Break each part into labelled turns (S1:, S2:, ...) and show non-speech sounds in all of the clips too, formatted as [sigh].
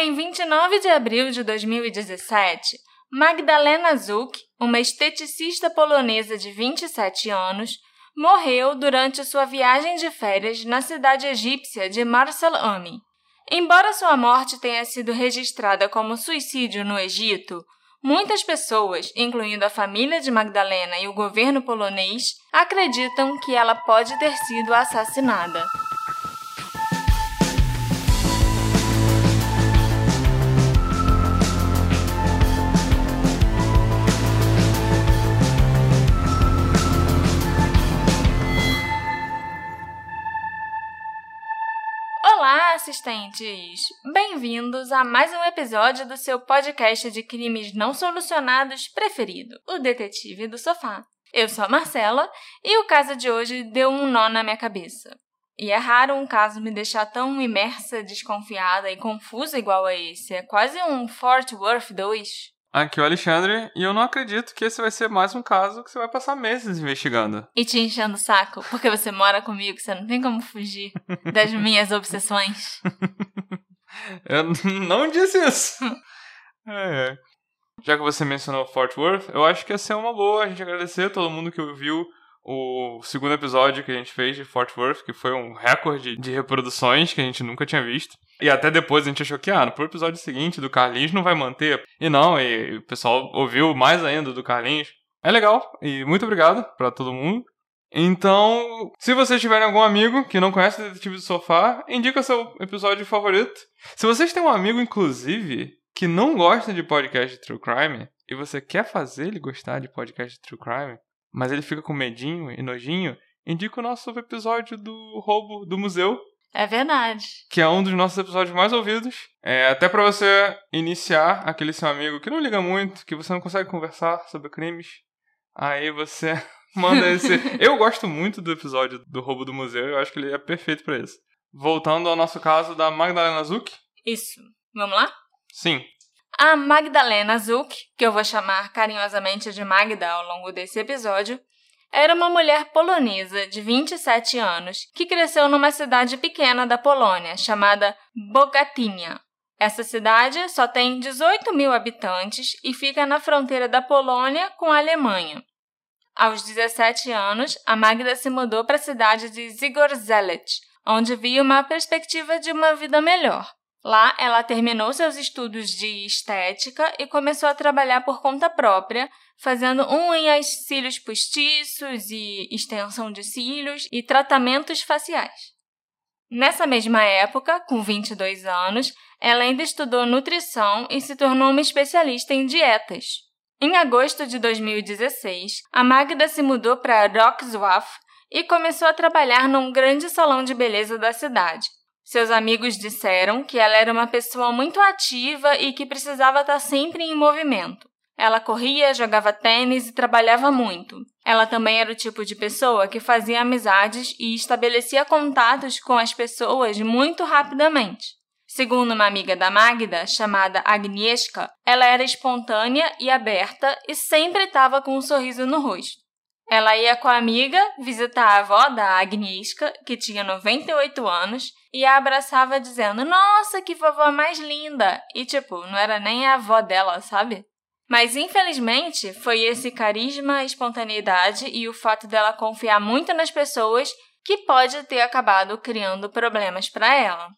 S1: Em 29 de abril de 2017, Magdalena Zuk, uma esteticista polonesa de 27 anos, morreu durante sua viagem de férias na cidade egípcia de Marsal Ami. Embora sua morte tenha sido registrada como suicídio no Egito, muitas pessoas, incluindo a família de Magdalena e o governo polonês, acreditam que ela pode ter sido assassinada. Assistentes! Bem-vindos a mais um episódio do seu podcast de crimes não solucionados preferido, o Detetive do Sofá. Eu sou a Marcela e o caso de hoje deu um nó na minha cabeça. E é raro um caso me deixar tão imersa, desconfiada e confusa igual a esse. É quase um Fort Worth 2.
S2: Aqui é o Alexandre e eu não acredito que esse vai ser mais um caso que você vai passar meses investigando.
S1: E te enchendo o saco, porque você mora comigo, você não tem como fugir das [laughs] minhas obsessões. [laughs]
S2: eu não disse isso. [laughs] É, é. Já que você mencionou Fort Worth, eu acho que ia ser uma boa a gente agradecer a todo mundo que ouviu o segundo episódio que a gente fez de Fort Worth, que foi um recorde de reproduções que a gente nunca tinha visto. E até depois a gente achou que, ah, no episódio seguinte do Carlinhos não vai manter. E não, e o pessoal ouviu mais ainda do Carlinhos. É legal, e muito obrigado para todo mundo. Então, se vocês tiverem algum amigo que não conhece o Detetive do Sofá, indica seu episódio favorito. Se vocês têm um amigo, inclusive, que não gosta de podcast de True Crime, e você quer fazer ele gostar de podcast de True Crime, mas ele fica com medinho e nojinho, indica o nosso episódio do roubo do museu.
S1: É verdade.
S2: Que é um dos nossos episódios mais ouvidos. É até para você iniciar aquele seu amigo que não liga muito, que você não consegue conversar sobre crimes. Aí você [laughs] manda esse. [laughs] eu gosto muito do episódio do roubo do museu, eu acho que ele é perfeito para isso. Voltando ao nosso caso da Magdalena Zuck.
S1: Isso. Vamos lá?
S2: Sim.
S1: A Magdalena Zuck, que eu vou chamar carinhosamente de Magda ao longo desse episódio, era uma mulher polonesa de 27 anos que cresceu numa cidade pequena da Polônia chamada Bogatynia. Essa cidade só tem 18 mil habitantes e fica na fronteira da Polônia com a Alemanha. Aos 17 anos, a Magda se mudou para a cidade de Zgorzelec, onde via uma perspectiva de uma vida melhor. Lá, ela terminou seus estudos de estética e começou a trabalhar por conta própria, fazendo unhas, cílios postiços e extensão de cílios e tratamentos faciais. Nessa mesma época, com 22 anos, ela ainda estudou nutrição e se tornou uma especialista em dietas. Em agosto de 2016, a Magda se mudou para Wrocław e começou a trabalhar num grande salão de beleza da cidade. Seus amigos disseram que ela era uma pessoa muito ativa e que precisava estar sempre em movimento. Ela corria, jogava tênis e trabalhava muito. Ela também era o tipo de pessoa que fazia amizades e estabelecia contatos com as pessoas muito rapidamente. Segundo uma amiga da Magda, chamada Agnieszka, ela era espontânea e aberta e sempre estava com um sorriso no rosto. Ela ia com a amiga visitar a avó da Agnieszka, que tinha 98 anos, e a abraçava dizendo: Nossa, que vovó mais linda! E tipo, não era nem a avó dela, sabe? Mas infelizmente foi esse carisma, espontaneidade e o fato dela confiar muito nas pessoas que pode ter acabado criando problemas para ela.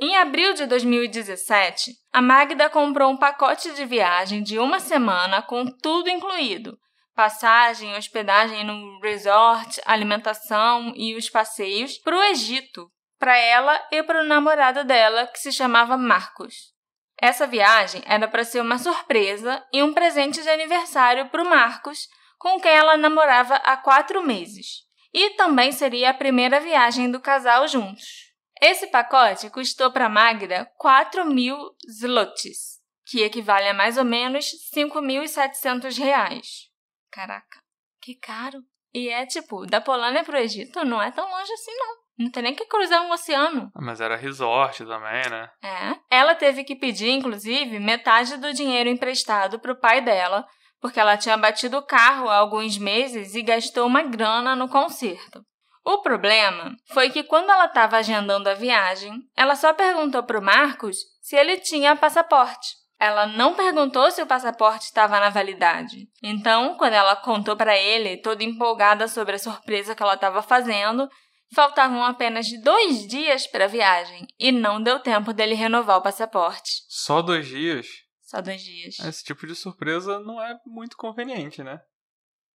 S1: Em abril de 2017, a Magda comprou um pacote de viagem de uma semana com tudo incluído, passagem, hospedagem no resort, alimentação e os passeios para o Egito, para ela e para o namorado dela, que se chamava Marcos. Essa viagem era para ser uma surpresa e um presente de aniversário para o Marcos, com quem ela namorava há quatro meses. E também seria a primeira viagem do casal juntos. Esse pacote custou para Magda 4 mil zlotys, que equivale a mais ou menos 5.700 reais. Caraca, que caro. E é tipo, da Polônia pro Egito não é tão longe assim, não. Não tem nem que cruzar um oceano.
S2: Ah, mas era resort também, né?
S1: É. Ela teve que pedir, inclusive, metade do dinheiro emprestado pro pai dela, porque ela tinha batido o carro há alguns meses e gastou uma grana no conserto. O problema foi que quando ela estava agendando a viagem, ela só perguntou para o Marcos se ele tinha passaporte. Ela não perguntou se o passaporte estava na validade. Então, quando ela contou para ele, toda empolgada sobre a surpresa que ela estava fazendo, faltavam apenas dois dias para a viagem e não deu tempo dele renovar o passaporte.
S2: Só dois dias?
S1: Só dois dias.
S2: Esse tipo de surpresa não é muito conveniente, né?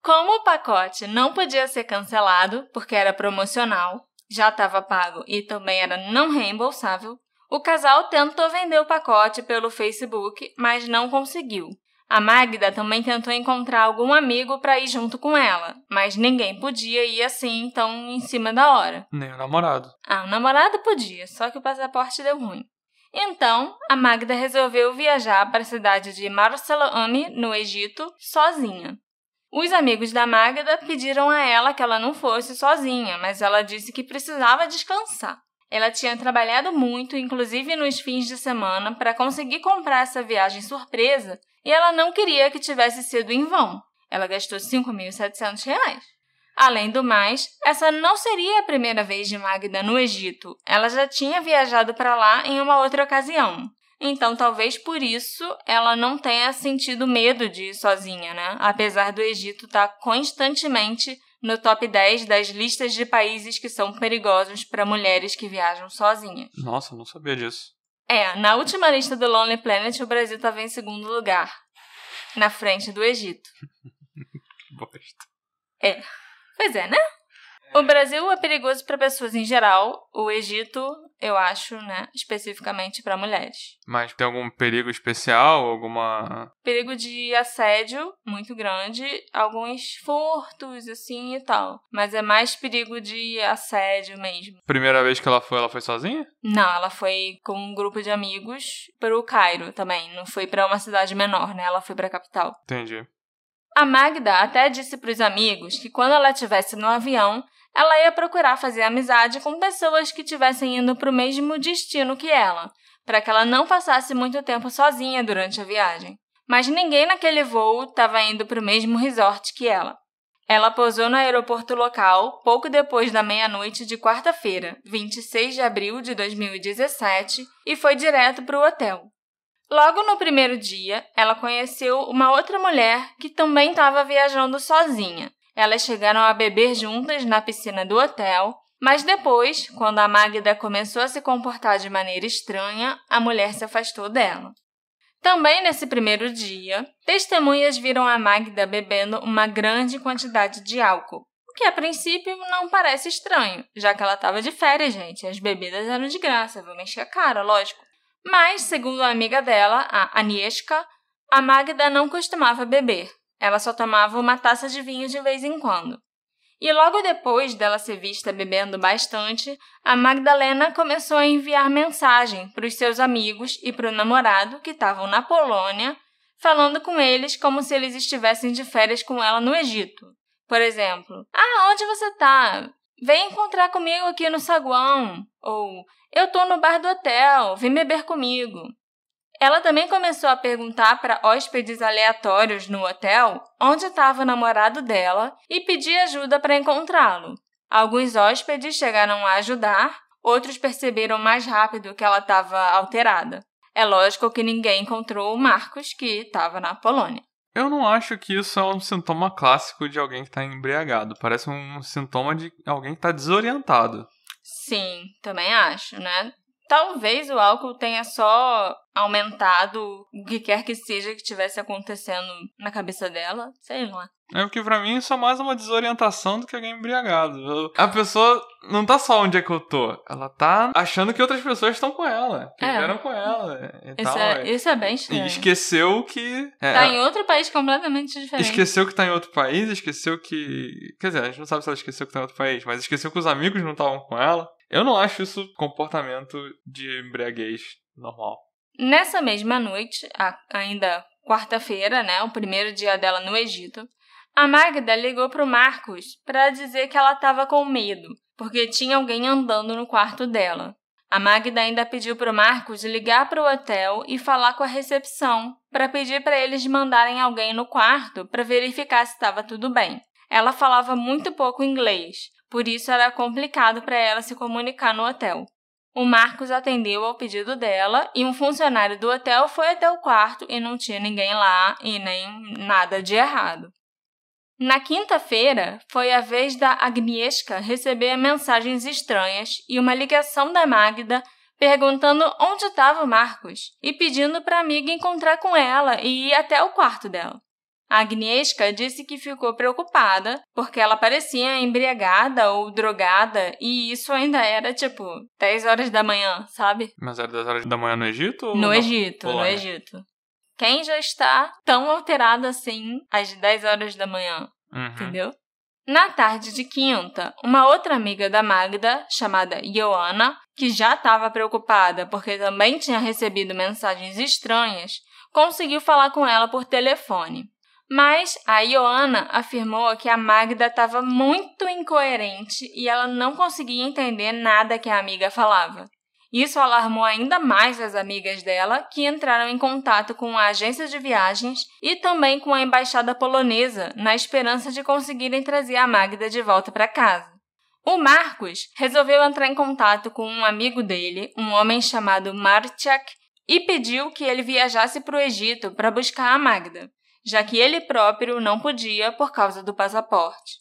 S1: Como o pacote não podia ser cancelado, porque era promocional, já estava pago e também era não reembolsável, o casal tentou vender o pacote pelo Facebook, mas não conseguiu. A Magda também tentou encontrar algum amigo para ir junto com ela, mas ninguém podia ir assim tão em cima da hora.
S2: Nem o namorado.
S1: Ah, o namorado podia, só que o passaporte deu ruim. Então, a Magda resolveu viajar para a cidade de Marsalami, no Egito, sozinha. Os amigos da Magda pediram a ela que ela não fosse sozinha, mas ela disse que precisava descansar. Ela tinha trabalhado muito, inclusive nos fins de semana, para conseguir comprar essa viagem surpresa e ela não queria que tivesse sido em vão. Ela gastou 5.700 reais. Além do mais, essa não seria a primeira vez de Magda no Egito. Ela já tinha viajado para lá em uma outra ocasião. Então, talvez por isso ela não tenha sentido medo de ir sozinha, né? Apesar do Egito estar tá constantemente no top 10 das listas de países que são perigosos para mulheres que viajam sozinhas.
S2: Nossa, não sabia disso.
S1: É, na última lista do Lonely Planet, o Brasil estava em segundo lugar, na frente do Egito. [laughs]
S2: que bosta.
S1: É. Pois é, né? O Brasil é perigoso para pessoas em geral. O Egito, eu acho, né, especificamente para mulheres.
S2: Mas tem algum perigo especial, alguma
S1: perigo de assédio muito grande, alguns furtos assim e tal, mas é mais perigo de assédio mesmo.
S2: Primeira vez que ela foi, ela foi sozinha?
S1: Não, ela foi com um grupo de amigos para o Cairo também, não foi para uma cidade menor, né? Ela foi para a capital.
S2: Entendi.
S1: A Magda até disse para os amigos que quando ela estivesse no avião, ela ia procurar fazer amizade com pessoas que estivessem indo para o mesmo destino que ela, para que ela não passasse muito tempo sozinha durante a viagem. Mas ninguém naquele voo estava indo para o mesmo resort que ela. Ela pousou no aeroporto local pouco depois da meia-noite de quarta-feira, 26 de abril de 2017, e foi direto para o hotel. Logo no primeiro dia, ela conheceu uma outra mulher que também estava viajando sozinha, elas chegaram a beber juntas na piscina do hotel, mas depois, quando a Magda começou a se comportar de maneira estranha, a mulher se afastou dela. Também nesse primeiro dia, testemunhas viram a Magda bebendo uma grande quantidade de álcool, o que a princípio não parece estranho, já que ela estava de férias, gente. As bebidas eram de graça, vou mexer a cara, lógico. Mas, segundo a amiga dela, a Agnieszka, a Magda não costumava beber, ela só tomava uma taça de vinho de vez em quando. E logo depois dela ser vista bebendo bastante, a Magdalena começou a enviar mensagem para os seus amigos e para o namorado que estavam na Polônia, falando com eles como se eles estivessem de férias com ela no Egito. Por exemplo, ah, onde você tá? Vem encontrar comigo aqui no saguão. Ou eu tô no bar do hotel, vem beber comigo. Ela também começou a perguntar para hóspedes aleatórios no hotel onde estava o namorado dela e pedir ajuda para encontrá-lo. Alguns hóspedes chegaram a ajudar, outros perceberam mais rápido que ela estava alterada. É lógico que ninguém encontrou o Marcos, que estava na Polônia.
S2: Eu não acho que isso é um sintoma clássico de alguém que está embriagado. Parece um sintoma de alguém que está desorientado.
S1: Sim, também acho, né? Talvez o álcool tenha só aumentado o que quer que seja que tivesse acontecendo na cabeça dela, sei lá.
S2: É o que pra mim isso é mais uma desorientação do que alguém embriagado. A pessoa não tá só onde é que eu tô, ela tá achando que outras pessoas estão com ela, que é. com ela e
S1: isso
S2: tal.
S1: É, isso é bem estranho.
S2: E esqueceu que...
S1: É, tá em outro país completamente diferente.
S2: Esqueceu que tá em outro país, esqueceu que... Quer dizer, a gente não sabe se ela esqueceu que tá em outro país, mas esqueceu que os amigos não estavam com ela. Eu não acho isso comportamento de embriaguez normal.
S1: Nessa mesma noite, ainda quarta-feira, né, o primeiro dia dela no Egito, a Magda ligou para o Marcos para dizer que ela estava com medo, porque tinha alguém andando no quarto dela. A Magda ainda pediu para o Marcos ligar para o hotel e falar com a recepção para pedir para eles mandarem alguém no quarto para verificar se estava tudo bem. Ela falava muito pouco inglês, por isso era complicado para ela se comunicar no hotel. O Marcos atendeu ao pedido dela e um funcionário do hotel foi até o quarto e não tinha ninguém lá e nem nada de errado. Na quinta-feira, foi a vez da Agnieszka receber mensagens estranhas e uma ligação da Magda perguntando onde estava o Marcos e pedindo para a amiga encontrar com ela e ir até o quarto dela. A Agnieszka disse que ficou preocupada porque ela parecia embriagada ou drogada e isso ainda era tipo 10 horas da manhã, sabe?
S2: Mas era 10 horas da manhã no Egito?
S1: No Egito, no Egito. Quem já está tão alterado assim às 10 horas da manhã? Uhum. Entendeu? Na tarde de quinta, uma outra amiga da Magda, chamada Joana, que já estava preocupada porque também tinha recebido mensagens estranhas, conseguiu falar com ela por telefone. Mas a Joana afirmou que a Magda estava muito incoerente e ela não conseguia entender nada que a amiga falava. Isso alarmou ainda mais as amigas dela, que entraram em contato com a agência de viagens e também com a embaixada polonesa, na esperança de conseguirem trazer a Magda de volta para casa. O Marcos resolveu entrar em contato com um amigo dele, um homem chamado Marciak, e pediu que ele viajasse para o Egito para buscar a Magda, já que ele próprio não podia por causa do passaporte.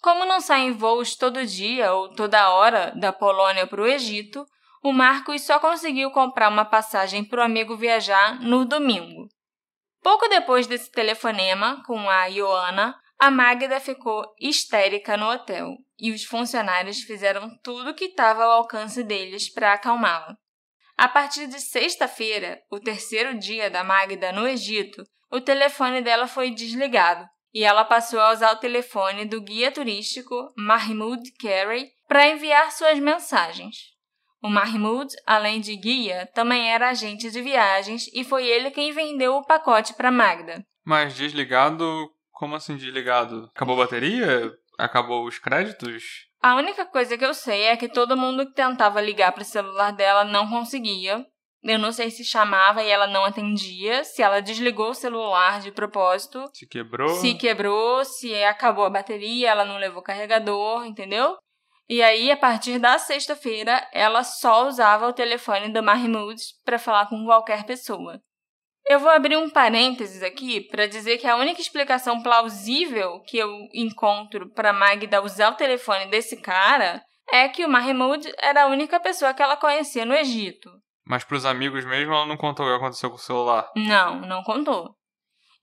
S1: Como não saem voos todo dia ou toda hora da Polônia para o Egito, o Marcos só conseguiu comprar uma passagem para o amigo viajar no domingo. Pouco depois desse telefonema com a Ioana, a Magda ficou histérica no hotel e os funcionários fizeram tudo o que estava ao alcance deles para acalmá-la. A partir de sexta-feira, o terceiro dia da Magda no Egito, o telefone dela foi desligado e ela passou a usar o telefone do guia turístico Mahmoud Carey para enviar suas mensagens. O Mahmoud, além de guia, também era agente de viagens e foi ele quem vendeu o pacote para Magda.
S2: Mas desligado, como assim desligado? Acabou a bateria? Acabou os créditos?
S1: A única coisa que eu sei é que todo mundo que tentava ligar para o celular dela não conseguia. Eu não sei se chamava e ela não atendia, se ela desligou o celular de propósito.
S2: Se quebrou.
S1: Se quebrou, se acabou a bateria, ela não levou carregador, entendeu? E aí, a partir da sexta-feira, ela só usava o telefone do Mahmoud para falar com qualquer pessoa. Eu vou abrir um parênteses aqui para dizer que a única explicação plausível que eu encontro para Magda usar o telefone desse cara é que o Mahmoud era a única pessoa que ela conhecia no Egito.
S2: Mas para os amigos mesmo, ela não contou o que aconteceu com o celular?
S1: Não, não contou.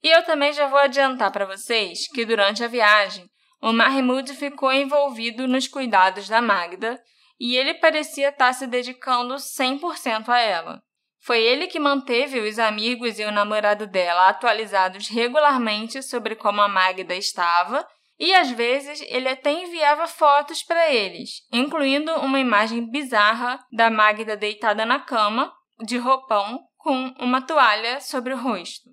S1: E eu também já vou adiantar para vocês que durante a viagem, o Mahmoud ficou envolvido nos cuidados da Magda e ele parecia estar se dedicando 100% a ela. Foi ele que manteve os amigos e o namorado dela atualizados regularmente sobre como a Magda estava, e às vezes ele até enviava fotos para eles, incluindo uma imagem bizarra da Magda deitada na cama, de roupão, com uma toalha sobre o rosto.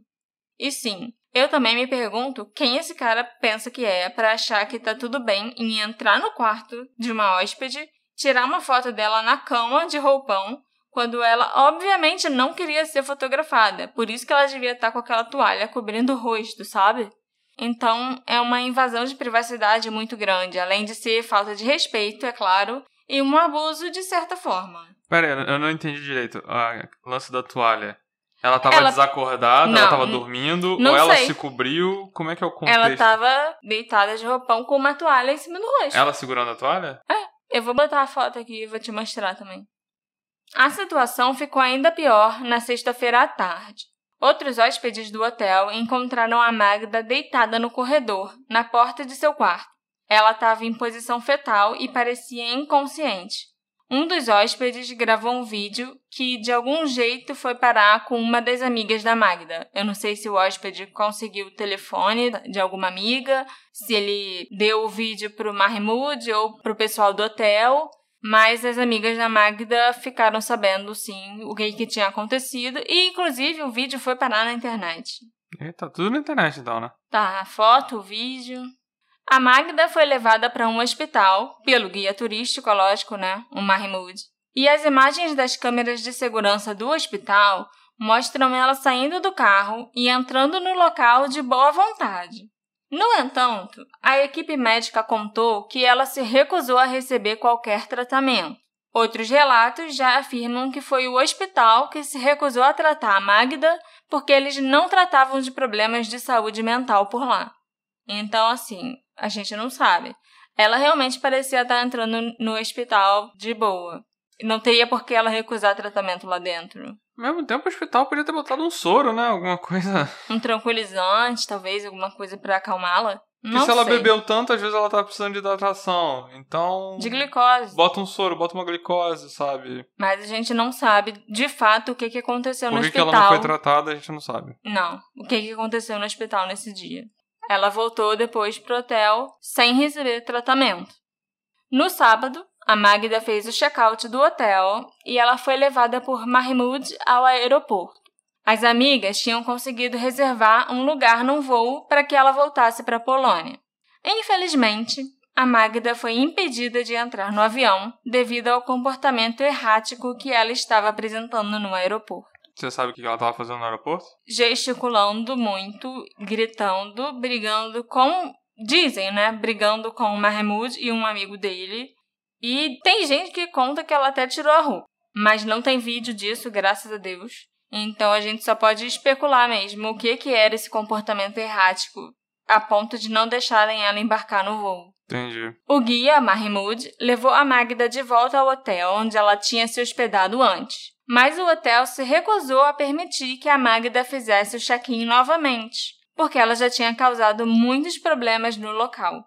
S1: E sim, eu também me pergunto quem esse cara pensa que é para achar que tá tudo bem em entrar no quarto de uma hóspede, tirar uma foto dela na cama de roupão, quando ela obviamente não queria ser fotografada. Por isso que ela devia estar tá com aquela toalha cobrindo o rosto, sabe? Então, é uma invasão de privacidade muito grande, além de ser falta de respeito, é claro, e um abuso de certa forma.
S2: Pera aí, eu não entendi direito. A lance da toalha. Ela tava ela... desacordada, não, ela tava dormindo, ou ela sei. se cobriu? Como é que é o contexto?
S1: Ela tava deitada de roupão com uma toalha em cima do rosto.
S2: Ela segurando a toalha?
S1: É, eu vou botar a foto aqui e vou te mostrar também. A situação ficou ainda pior na sexta-feira à tarde. Outros hóspedes do hotel encontraram a Magda deitada no corredor, na porta de seu quarto. Ela estava em posição fetal e parecia inconsciente. Um dos hóspedes gravou um vídeo que de algum jeito foi parar com uma das amigas da Magda. Eu não sei se o hóspede conseguiu o telefone de alguma amiga, se ele deu o vídeo para o Mahmoud ou para o pessoal do hotel, mas as amigas da Magda ficaram sabendo sim o que, que tinha acontecido e inclusive o vídeo foi parar na internet.
S2: E tá tudo na internet então, né?
S1: Tá, a foto, o vídeo. A Magda foi levada para um hospital, pelo guia turístico, lógico, né? O Mahmoud. E as imagens das câmeras de segurança do hospital mostram ela saindo do carro e entrando no local de boa vontade. No entanto, a equipe médica contou que ela se recusou a receber qualquer tratamento. Outros relatos já afirmam que foi o hospital que se recusou a tratar a Magda porque eles não tratavam de problemas de saúde mental por lá. Então, assim, a gente não sabe. Ela realmente parecia estar entrando no hospital de boa. Não teria por que ela recusar tratamento lá dentro.
S2: Ao mesmo tempo, o hospital podia ter botado um soro, né? Alguma coisa.
S1: Um tranquilizante, talvez, alguma coisa para acalmá-la.
S2: Porque se ela sei. bebeu tanto, às vezes ela tá precisando de hidratação. Então.
S1: De glicose.
S2: Bota um soro, bota uma glicose, sabe?
S1: Mas a gente não sabe, de fato, o que, que aconteceu
S2: Por
S1: no
S2: que
S1: hospital.
S2: Por que ela não foi tratada, a gente não sabe.
S1: Não. O que, que aconteceu no hospital nesse dia. Ela voltou depois pro hotel sem receber tratamento. No sábado, a Magda fez o check-out do hotel e ela foi levada por Mahmoud ao aeroporto. As amigas tinham conseguido reservar um lugar num voo para que ela voltasse para a Polônia. Infelizmente, a Magda foi impedida de entrar no avião devido ao comportamento errático que ela estava apresentando no aeroporto.
S2: Você sabe o que ela estava fazendo no aeroporto?
S1: Gesticulando muito, gritando, brigando com. Dizem, né? Brigando com o Mahmoud e um amigo dele e tem gente que conta que ela até tirou a roupa, mas não tem vídeo disso, graças a Deus. Então a gente só pode especular mesmo o que, que era esse comportamento errático, a ponto de não deixarem ela embarcar no voo.
S2: Entendi.
S1: O guia, Mahmoud, levou a Magda de volta ao hotel onde ela tinha se hospedado antes. Mas o hotel se recusou a permitir que a Magda fizesse o check-in novamente, porque ela já tinha causado muitos problemas no local.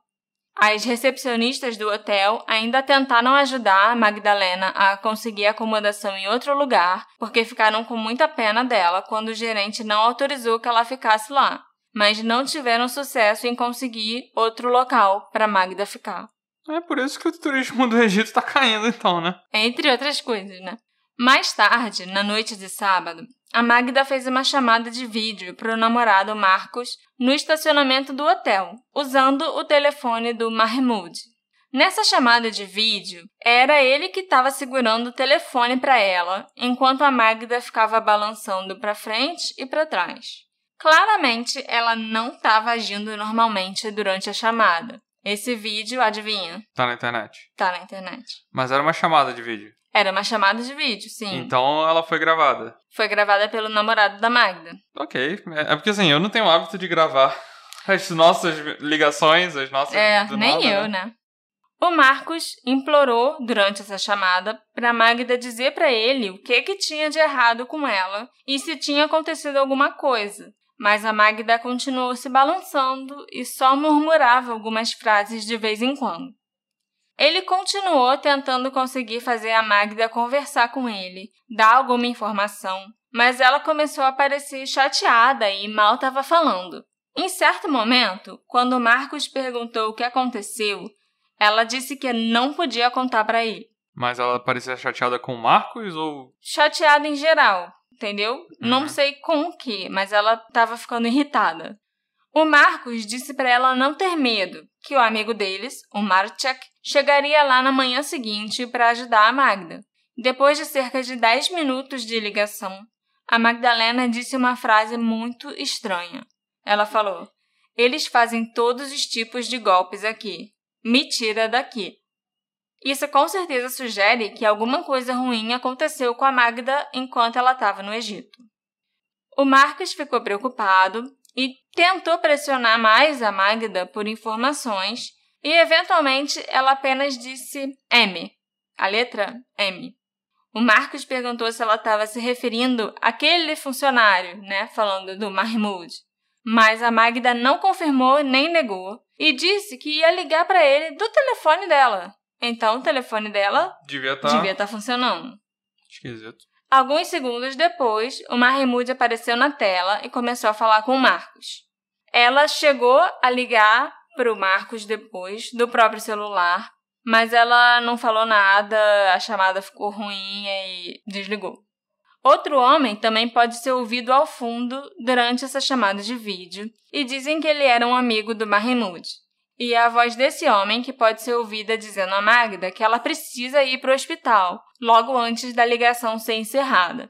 S1: As recepcionistas do hotel ainda tentaram ajudar a Magdalena a conseguir acomodação em outro lugar, porque ficaram com muita pena dela quando o gerente não autorizou que ela ficasse lá, mas não tiveram sucesso em conseguir outro local para Magda ficar.
S2: É por isso que o turismo do Egito está caindo, então, né?
S1: Entre outras coisas, né? Mais tarde, na noite de sábado, a Magda fez uma chamada de vídeo para o namorado Marcos no estacionamento do hotel, usando o telefone do Mahmoud. Nessa chamada de vídeo, era ele que estava segurando o telefone para ela, enquanto a Magda ficava balançando para frente e para trás. Claramente, ela não estava agindo normalmente durante a chamada. Esse vídeo, adivinha?
S2: Tá na internet.
S1: Tá na internet.
S2: Mas era uma chamada de vídeo.
S1: Era uma chamada de vídeo, sim.
S2: Então ela foi gravada.
S1: Foi gravada pelo namorado da Magda.
S2: Ok. É porque assim, eu não tenho o hábito de gravar [laughs] as nossas ligações, as nossas.
S1: É, nem
S2: nada,
S1: eu, né? né? O Marcos implorou durante essa chamada para Magda dizer para ele o que que tinha de errado com ela e se tinha acontecido alguma coisa. Mas a Magda continuou se balançando e só murmurava algumas frases de vez em quando. Ele continuou tentando conseguir fazer a Magda conversar com ele, dar alguma informação, mas ela começou a parecer chateada e mal estava falando. Em certo momento, quando Marcos perguntou o que aconteceu, ela disse que não podia contar para ele.
S2: Mas ela parecia chateada com o Marcos ou.
S1: Chateada em geral, entendeu? Uhum. Não sei com o que, mas ela estava ficando irritada. O Marcos disse para ela não ter medo, que o amigo deles, o Marchak, chegaria lá na manhã seguinte para ajudar a Magda. Depois de cerca de 10 minutos de ligação, a Magdalena disse uma frase muito estranha. Ela falou: Eles fazem todos os tipos de golpes aqui. Me tira daqui. Isso com certeza sugere que alguma coisa ruim aconteceu com a Magda enquanto ela estava no Egito. O Marcos ficou preocupado e tentou pressionar mais a Magda por informações e eventualmente ela apenas disse M, a letra M. O Marcos perguntou se ela estava se referindo àquele funcionário, né, falando do Mahmoud. Mas a Magda não confirmou nem negou e disse que ia ligar para ele do telefone dela. Então o telefone dela
S2: devia estar
S1: tá... tá funcionando.
S2: Esquisito.
S1: Alguns segundos depois, o Mahmoud apareceu na tela e começou a falar com o Marcos. Ela chegou a ligar para o Marcos depois do próprio celular, mas ela não falou nada, a chamada ficou ruim e desligou. Outro homem também pode ser ouvido ao fundo durante essa chamada de vídeo, e dizem que ele era um amigo do Mahmoud. E é a voz desse homem que pode ser ouvida dizendo a Magda que ela precisa ir para o hospital, logo antes da ligação ser encerrada.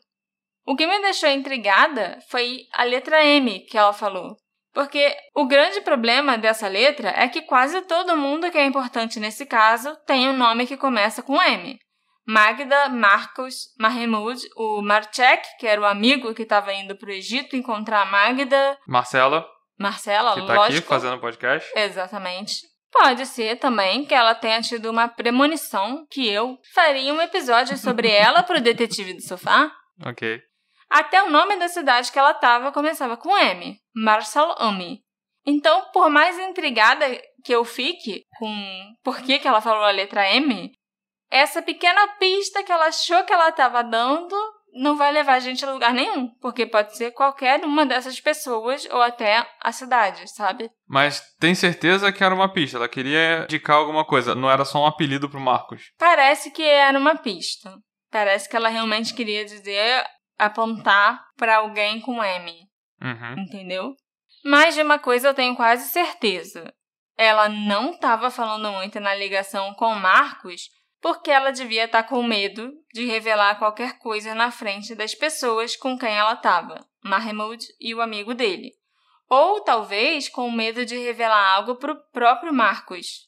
S1: O que me deixou intrigada foi a letra M que ela falou, Porque o grande problema dessa letra é que quase todo mundo que é importante nesse caso tem um nome que começa com M. Magda, Marcos, Mahmoud, o Marchek, que era o amigo que estava indo para o Egito encontrar a Magda.
S2: Marcela.
S1: Marcela,
S2: que tá
S1: lógico.
S2: aqui fazendo podcast.
S1: Exatamente. Pode ser também que ela tenha tido uma premonição que eu faria um episódio sobre ela pro Detetive do Sofá.
S2: Ok.
S1: Até o nome da cidade que ela estava começava com M, Marshall Ami. Então, por mais intrigada que eu fique com por que, que ela falou a letra M, essa pequena pista que ela achou que ela estava dando não vai levar a gente a lugar nenhum, porque pode ser qualquer uma dessas pessoas ou até a cidade, sabe?
S2: Mas tem certeza que era uma pista? Ela queria indicar alguma coisa, não era só um apelido pro Marcos.
S1: Parece que era uma pista. Parece que ela realmente queria dizer, apontar para alguém com M,
S2: Uhum.
S1: entendeu? Mas de uma coisa eu tenho quase certeza. Ela não estava falando muito na ligação com o Marcos porque ela devia estar com medo de revelar qualquer coisa na frente das pessoas com quem ela estava, Mahmoud e o amigo dele. Ou talvez com medo de revelar algo para o próprio Marcos.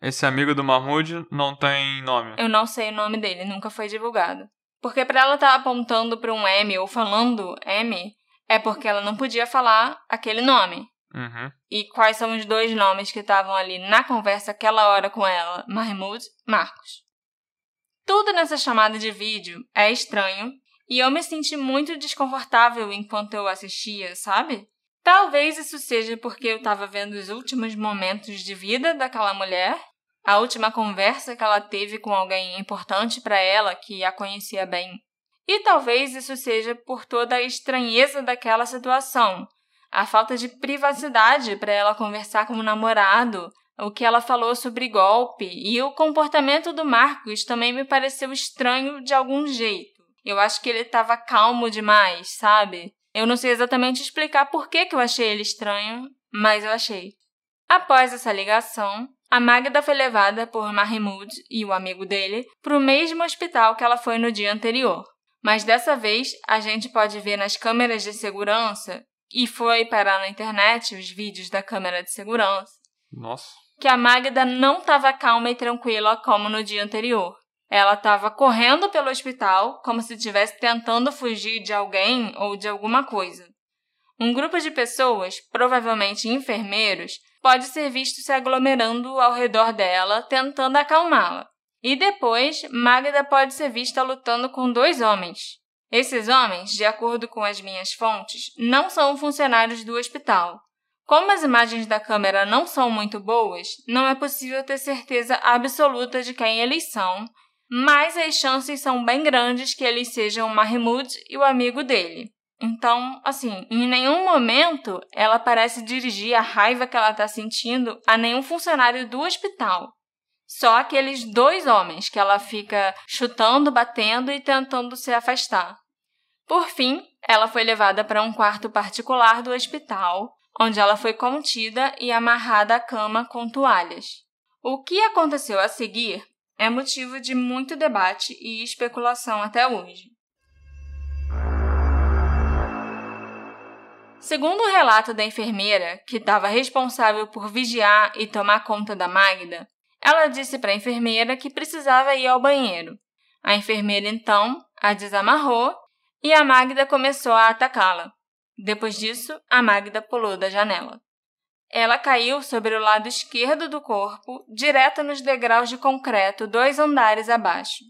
S2: Esse amigo do Mahmoud não tem nome.
S1: Eu não sei o nome dele, nunca foi divulgado. Porque para ela estar apontando para um M ou falando M, é porque ela não podia falar aquele nome.
S2: Uhum.
S1: E quais são os dois nomes que estavam ali na conversa aquela hora com ela? Mahmoud, Marcos. Tudo nessa chamada de vídeo é estranho e eu me senti muito desconfortável enquanto eu assistia, sabe? Talvez isso seja porque eu estava vendo os últimos momentos de vida daquela mulher, a última conversa que ela teve com alguém importante para ela que a conhecia bem. E talvez isso seja por toda a estranheza daquela situação, a falta de privacidade para ela conversar com o namorado, o que ela falou sobre golpe e o comportamento do Marcos também me pareceu estranho de algum jeito. Eu acho que ele estava calmo demais, sabe? Eu não sei exatamente explicar por que, que eu achei ele estranho, mas eu achei. Após essa ligação, a Magda foi levada por Mahmoud e o amigo dele para o mesmo hospital que ela foi no dia anterior. Mas dessa vez, a gente pode ver nas câmeras de segurança, e foi parar na internet os vídeos da câmera de segurança,
S2: Nossa.
S1: que a Magda não estava calma e tranquila como no dia anterior. Ela estava correndo pelo hospital como se estivesse tentando fugir de alguém ou de alguma coisa. Um grupo de pessoas, provavelmente enfermeiros, pode ser visto se aglomerando ao redor dela, tentando acalmá-la. E depois, Magda pode ser vista lutando com dois homens. Esses homens, de acordo com as minhas fontes, não são funcionários do hospital. Como as imagens da câmera não são muito boas, não é possível ter certeza absoluta de quem eles são, mas as chances são bem grandes que eles sejam Mahmoud e o amigo dele. Então, assim, em nenhum momento ela parece dirigir a raiva que ela está sentindo a nenhum funcionário do hospital. Só aqueles dois homens que ela fica chutando, batendo e tentando se afastar. Por fim, ela foi levada para um quarto particular do hospital, onde ela foi contida e amarrada à cama com toalhas. O que aconteceu a seguir é motivo de muito debate e especulação até hoje. Segundo o relato da enfermeira, que estava responsável por vigiar e tomar conta da Magda, ela disse para a enfermeira que precisava ir ao banheiro. A enfermeira então a desamarrou e a Magda começou a atacá-la. Depois disso, a Magda pulou da janela. Ela caiu sobre o lado esquerdo do corpo, direto nos degraus de concreto dois andares abaixo.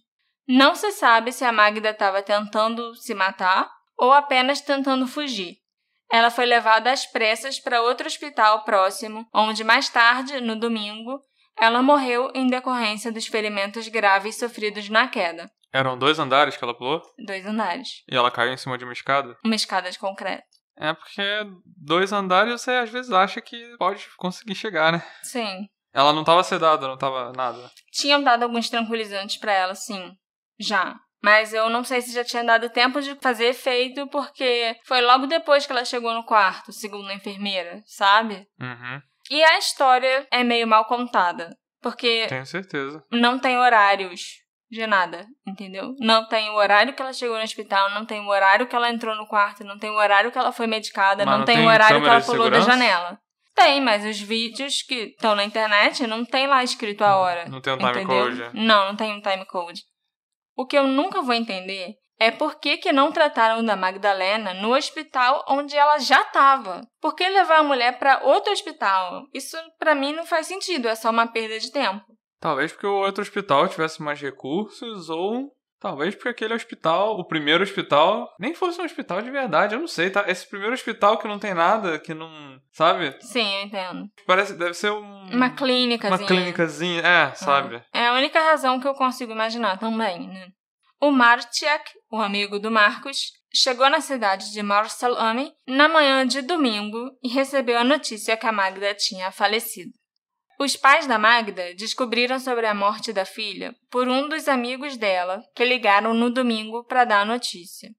S1: Não se sabe se a Magda estava tentando se matar ou apenas tentando fugir. Ela foi levada às pressas para outro hospital próximo, onde mais tarde, no domingo, ela morreu em decorrência dos ferimentos graves sofridos na queda.
S2: Eram dois andares que ela pulou
S1: Dois andares.
S2: e ela caiu em cima de uma escada.
S1: Uma escada de concreto.
S2: É porque dois andares você às vezes acha que pode conseguir chegar, né?
S1: Sim.
S2: Ela não tava sedada, não tava nada.
S1: Tinham dado alguns tranquilizantes para ela, sim. Já. Mas eu não sei se já tinha dado tempo de fazer efeito, porque foi logo depois que ela chegou no quarto, segundo a enfermeira, sabe?
S2: Uhum.
S1: E a história é meio mal contada, porque
S2: Tenho certeza.
S1: não tem horários de nada, entendeu? Não tem o horário que ela chegou no hospital, não tem o horário que ela entrou no quarto, não tem o horário que ela foi medicada, não,
S2: não
S1: tem, o horário que ela pulou da janela. Tem, mas os vídeos que estão na internet não tem lá escrito a hora.
S2: Não tem um time
S1: entendeu?
S2: code.
S1: Não, não tem um time code. O que eu nunca vou entender é por que, que não trataram da Magdalena no hospital onde ela já estava. Por que levar a mulher para outro hospital? Isso para mim não faz sentido, é só uma perda de tempo.
S2: Talvez porque o outro hospital tivesse mais recursos, ou talvez porque aquele hospital, o primeiro hospital, nem fosse um hospital de verdade, eu não sei, tá? Esse primeiro hospital que não tem nada, que não. Sabe?
S1: Sim, eu entendo.
S2: Parece. Deve ser um.
S1: Uma clínica.
S2: Uma clínicazinha, é, sabe?
S1: É a única razão que eu consigo imaginar também, né? O Martiak, o amigo do Marcos, chegou na cidade de Marsalame na manhã de domingo e recebeu a notícia que a Magda tinha falecido. Os pais da Magda descobriram sobre a morte da filha por um dos amigos dela, que ligaram no domingo para dar a notícia.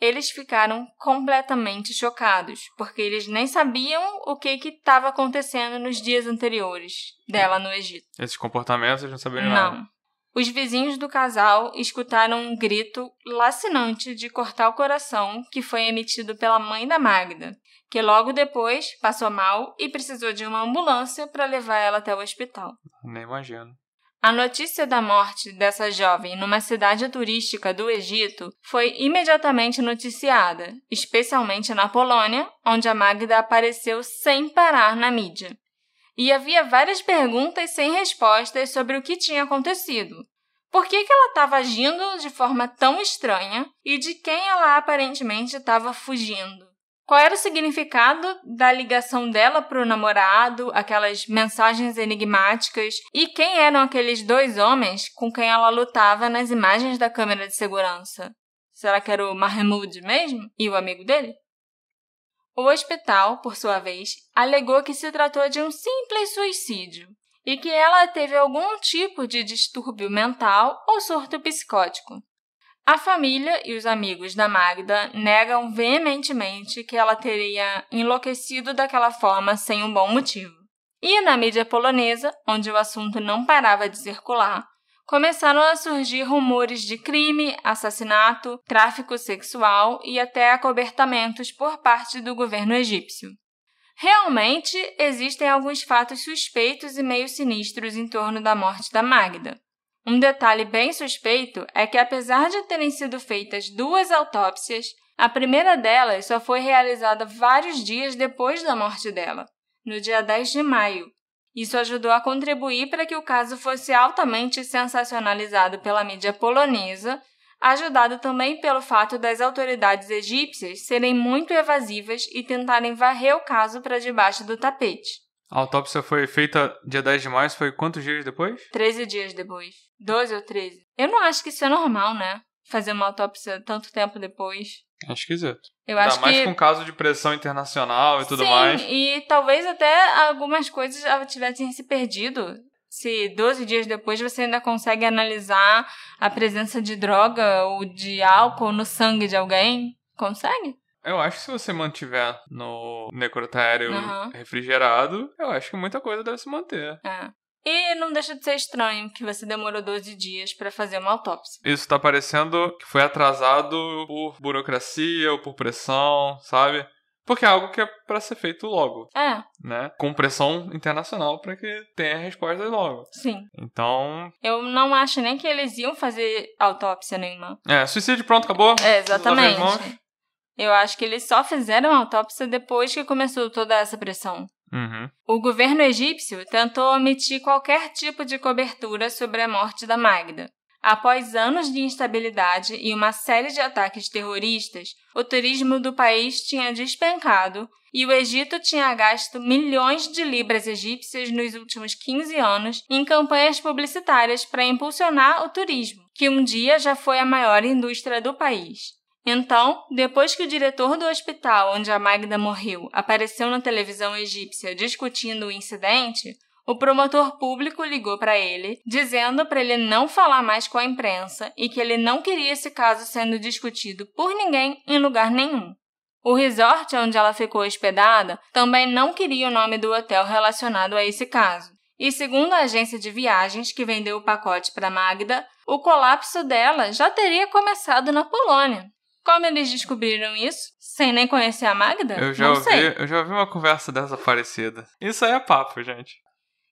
S1: Eles ficaram completamente chocados, porque eles nem sabiam o que estava acontecendo nos dias anteriores dela no Egito.
S2: Esses comportamentos eles não sabiam de nada.
S1: Não. Os vizinhos do casal escutaram um grito lacinante de cortar o coração que foi emitido pela mãe da Magda, que logo depois passou mal e precisou de uma ambulância para levar ela até o hospital.
S2: Nem imagino.
S1: A notícia da morte dessa jovem numa cidade turística do Egito foi imediatamente noticiada, especialmente na Polônia, onde a Magda apareceu sem parar na mídia. E havia várias perguntas sem respostas sobre o que tinha acontecido. Por que, que ela estava agindo de forma tão estranha e de quem ela aparentemente estava fugindo? Qual era o significado da ligação dela para o namorado, aquelas mensagens enigmáticas, e quem eram aqueles dois homens com quem ela lutava nas imagens da câmera de segurança? Será que era o Mahmoud mesmo? E o amigo dele? O hospital, por sua vez, alegou que se tratou de um simples suicídio e que ela teve algum tipo de distúrbio mental ou surto psicótico. A família e os amigos da Magda negam veementemente que ela teria enlouquecido daquela forma sem um bom motivo. E na mídia polonesa, onde o assunto não parava de circular, começaram a surgir rumores de crime, assassinato, tráfico sexual e até acobertamentos por parte do governo egípcio. Realmente, existem alguns fatos suspeitos e meio sinistros em torno da morte da Magda. Um detalhe bem suspeito é que, apesar de terem sido feitas duas autópsias, a primeira delas só foi realizada vários dias depois da morte dela, no dia 10 de maio. Isso ajudou a contribuir para que o caso fosse altamente sensacionalizado pela mídia polonesa, ajudado também pelo fato das autoridades egípcias serem muito evasivas e tentarem varrer o caso para debaixo do tapete.
S2: A autópsia foi feita dia 10 de maio, foi quantos dias depois?
S1: 13 dias depois. 12 ou 13. Eu não acho que isso é normal, né? Fazer uma autópsia tanto tempo depois.
S2: É esquisito.
S1: Eu
S2: Ainda
S1: acho
S2: mais
S1: que.
S2: com caso de pressão internacional e tudo
S1: Sim,
S2: mais.
S1: e talvez até algumas coisas já tivessem se perdido. Se 12 dias depois você ainda consegue analisar a presença de droga ou de álcool no sangue de alguém, consegue?
S2: Eu acho que se você mantiver no necrotério
S1: Aham.
S2: refrigerado, eu acho que muita coisa deve se manter.
S1: É. E não deixa de ser estranho que você demorou 12 dias para fazer uma autópsia.
S2: Isso tá parecendo que foi atrasado por burocracia ou por pressão, sabe? Porque é algo que é pra ser feito logo,
S1: É,
S2: né? Com pressão internacional pra que tenha resposta logo.
S1: sim.
S2: Então,
S1: Eu não acho nem que eles iam fazer autópsia nenhuma.
S2: é, suicídio pronto, acabou.
S1: É, exatamente. Eu acho que eles só fizeram autópsia depois que começou toda essa pressão.
S2: Uhum.
S1: O governo egípcio tentou omitir qualquer tipo de cobertura sobre a morte da Magda. Após anos de instabilidade e uma série de ataques terroristas, o turismo do país tinha despencado e o Egito tinha gasto milhões de libras egípcias nos últimos 15 anos em campanhas publicitárias para impulsionar o turismo, que um dia já foi a maior indústria do país. Então, depois que o diretor do hospital onde a Magda morreu apareceu na televisão egípcia discutindo o incidente, o promotor público ligou para ele, dizendo para ele não falar mais com a imprensa e que ele não queria esse caso sendo discutido por ninguém em lugar nenhum. O resort onde ela ficou hospedada também não queria o nome do hotel relacionado a esse caso. E segundo a agência de viagens que vendeu o pacote para Magda, o colapso dela já teria começado na Polônia. Como eles descobriram isso? Sem nem conhecer a Magda?
S2: Eu já,
S1: Não
S2: ouvi,
S1: sei.
S2: eu já ouvi uma conversa dessa parecida. Isso aí é papo, gente.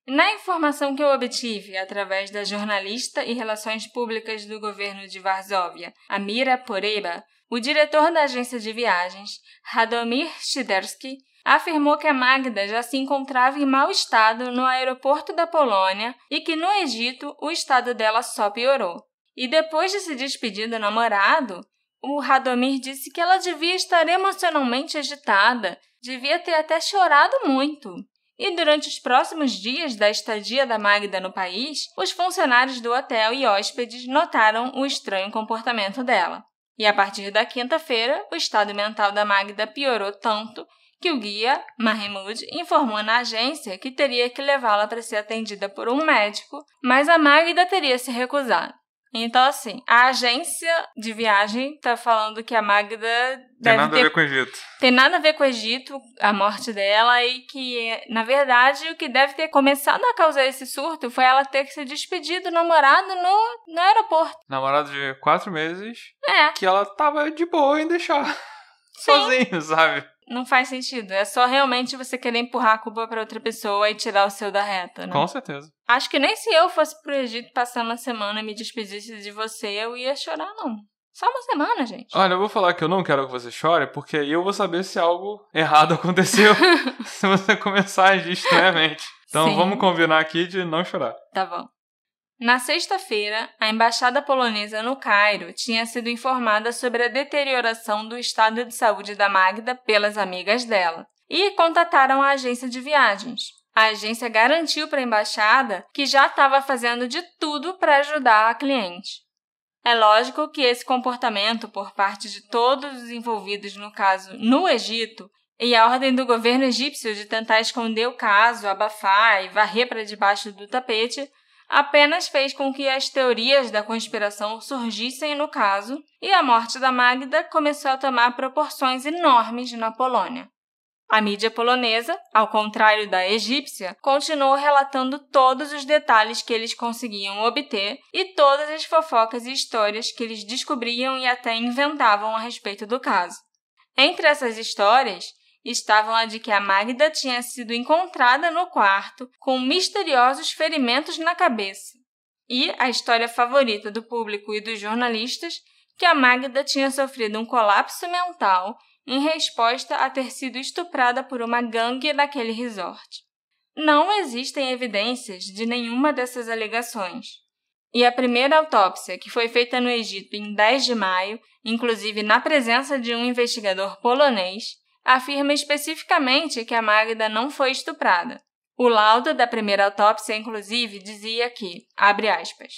S1: Na informação que eu obtive através da jornalista e relações públicas do governo de Varsóvia, Amira Poreba, o diretor da agência de viagens, Radomir Szyderski, afirmou que a Magda já se encontrava em mau estado no aeroporto da Polônia e que no Egito o estado dela só piorou. E depois de se despedir do namorado, o Radomir disse que ela devia estar emocionalmente agitada, devia ter até chorado muito. E durante os próximos dias da estadia da Magda no país, os funcionários do hotel e hóspedes notaram o estranho comportamento dela. E a partir da quinta-feira, o estado mental da Magda piorou tanto que o guia, Mahmoud, informou na agência que teria que levá-la para ser atendida por um médico, mas a Magda teria se recusado. Então, assim, a agência de viagem está falando que a Magda
S2: Tem nada
S1: ter
S2: a ver com o Egito.
S1: tem nada a ver com o Egito, a morte dela, e que, na verdade, o que deve ter começado a causar esse surto foi ela ter que se despedir do namorado no, no aeroporto.
S2: Namorado de quatro meses
S1: É,
S2: que ela tava de boa em deixar
S1: sim,
S2: sozinho, sabe?
S1: Não faz sentido. É só realmente você querer empurrar a culpa pra outra pessoa e tirar o seu da reta, né?
S2: Com certeza.
S1: Acho que nem se eu fosse pro Egito passar uma semana e me despedisse de você, eu ia chorar, não. Só uma semana, gente.
S2: Olha, eu vou falar que eu não quero que você chore, porque aí eu vou saber se algo errado [laughs] aconteceu [laughs] se você começar a agir estranhamente. Então
S1: Sim.
S2: vamos combinar aqui de não chorar.
S1: Tá bom. Na sexta-feira, a embaixada polonesa no Cairo tinha sido informada sobre a deterioração do estado de saúde da Magda pelas amigas dela e contataram a agência de viagens. A agência garantiu para a embaixada que já estava fazendo de tudo para ajudar a cliente. É lógico que esse comportamento por parte de todos os envolvidos no caso no Egito e a ordem do governo egípcio de tentar esconder o caso, abafar e varrer para debaixo do tapete apenas fez com que as teorias da conspiração surgissem no caso e a morte da Magda começou a tomar proporções enormes na Polônia. A mídia polonesa, ao contrário da egípcia, continuou relatando todos os detalhes que eles conseguiam obter e todas as fofocas e histórias que eles descobriam e até inventavam a respeito do caso. Entre essas histórias estavam a de que a Magda tinha sido encontrada no quarto com misteriosos ferimentos na cabeça, e a história favorita do público e dos jornalistas, que a Magda tinha sofrido um colapso mental em resposta a ter sido estuprada por uma gangue naquele resort. Não existem evidências de nenhuma dessas alegações. E a primeira autópsia, que foi feita no Egito em 10 de maio, inclusive na presença de um investigador polonês, afirma especificamente que a Magda não foi estuprada. O laudo da primeira autópsia, inclusive, dizia que, abre aspas,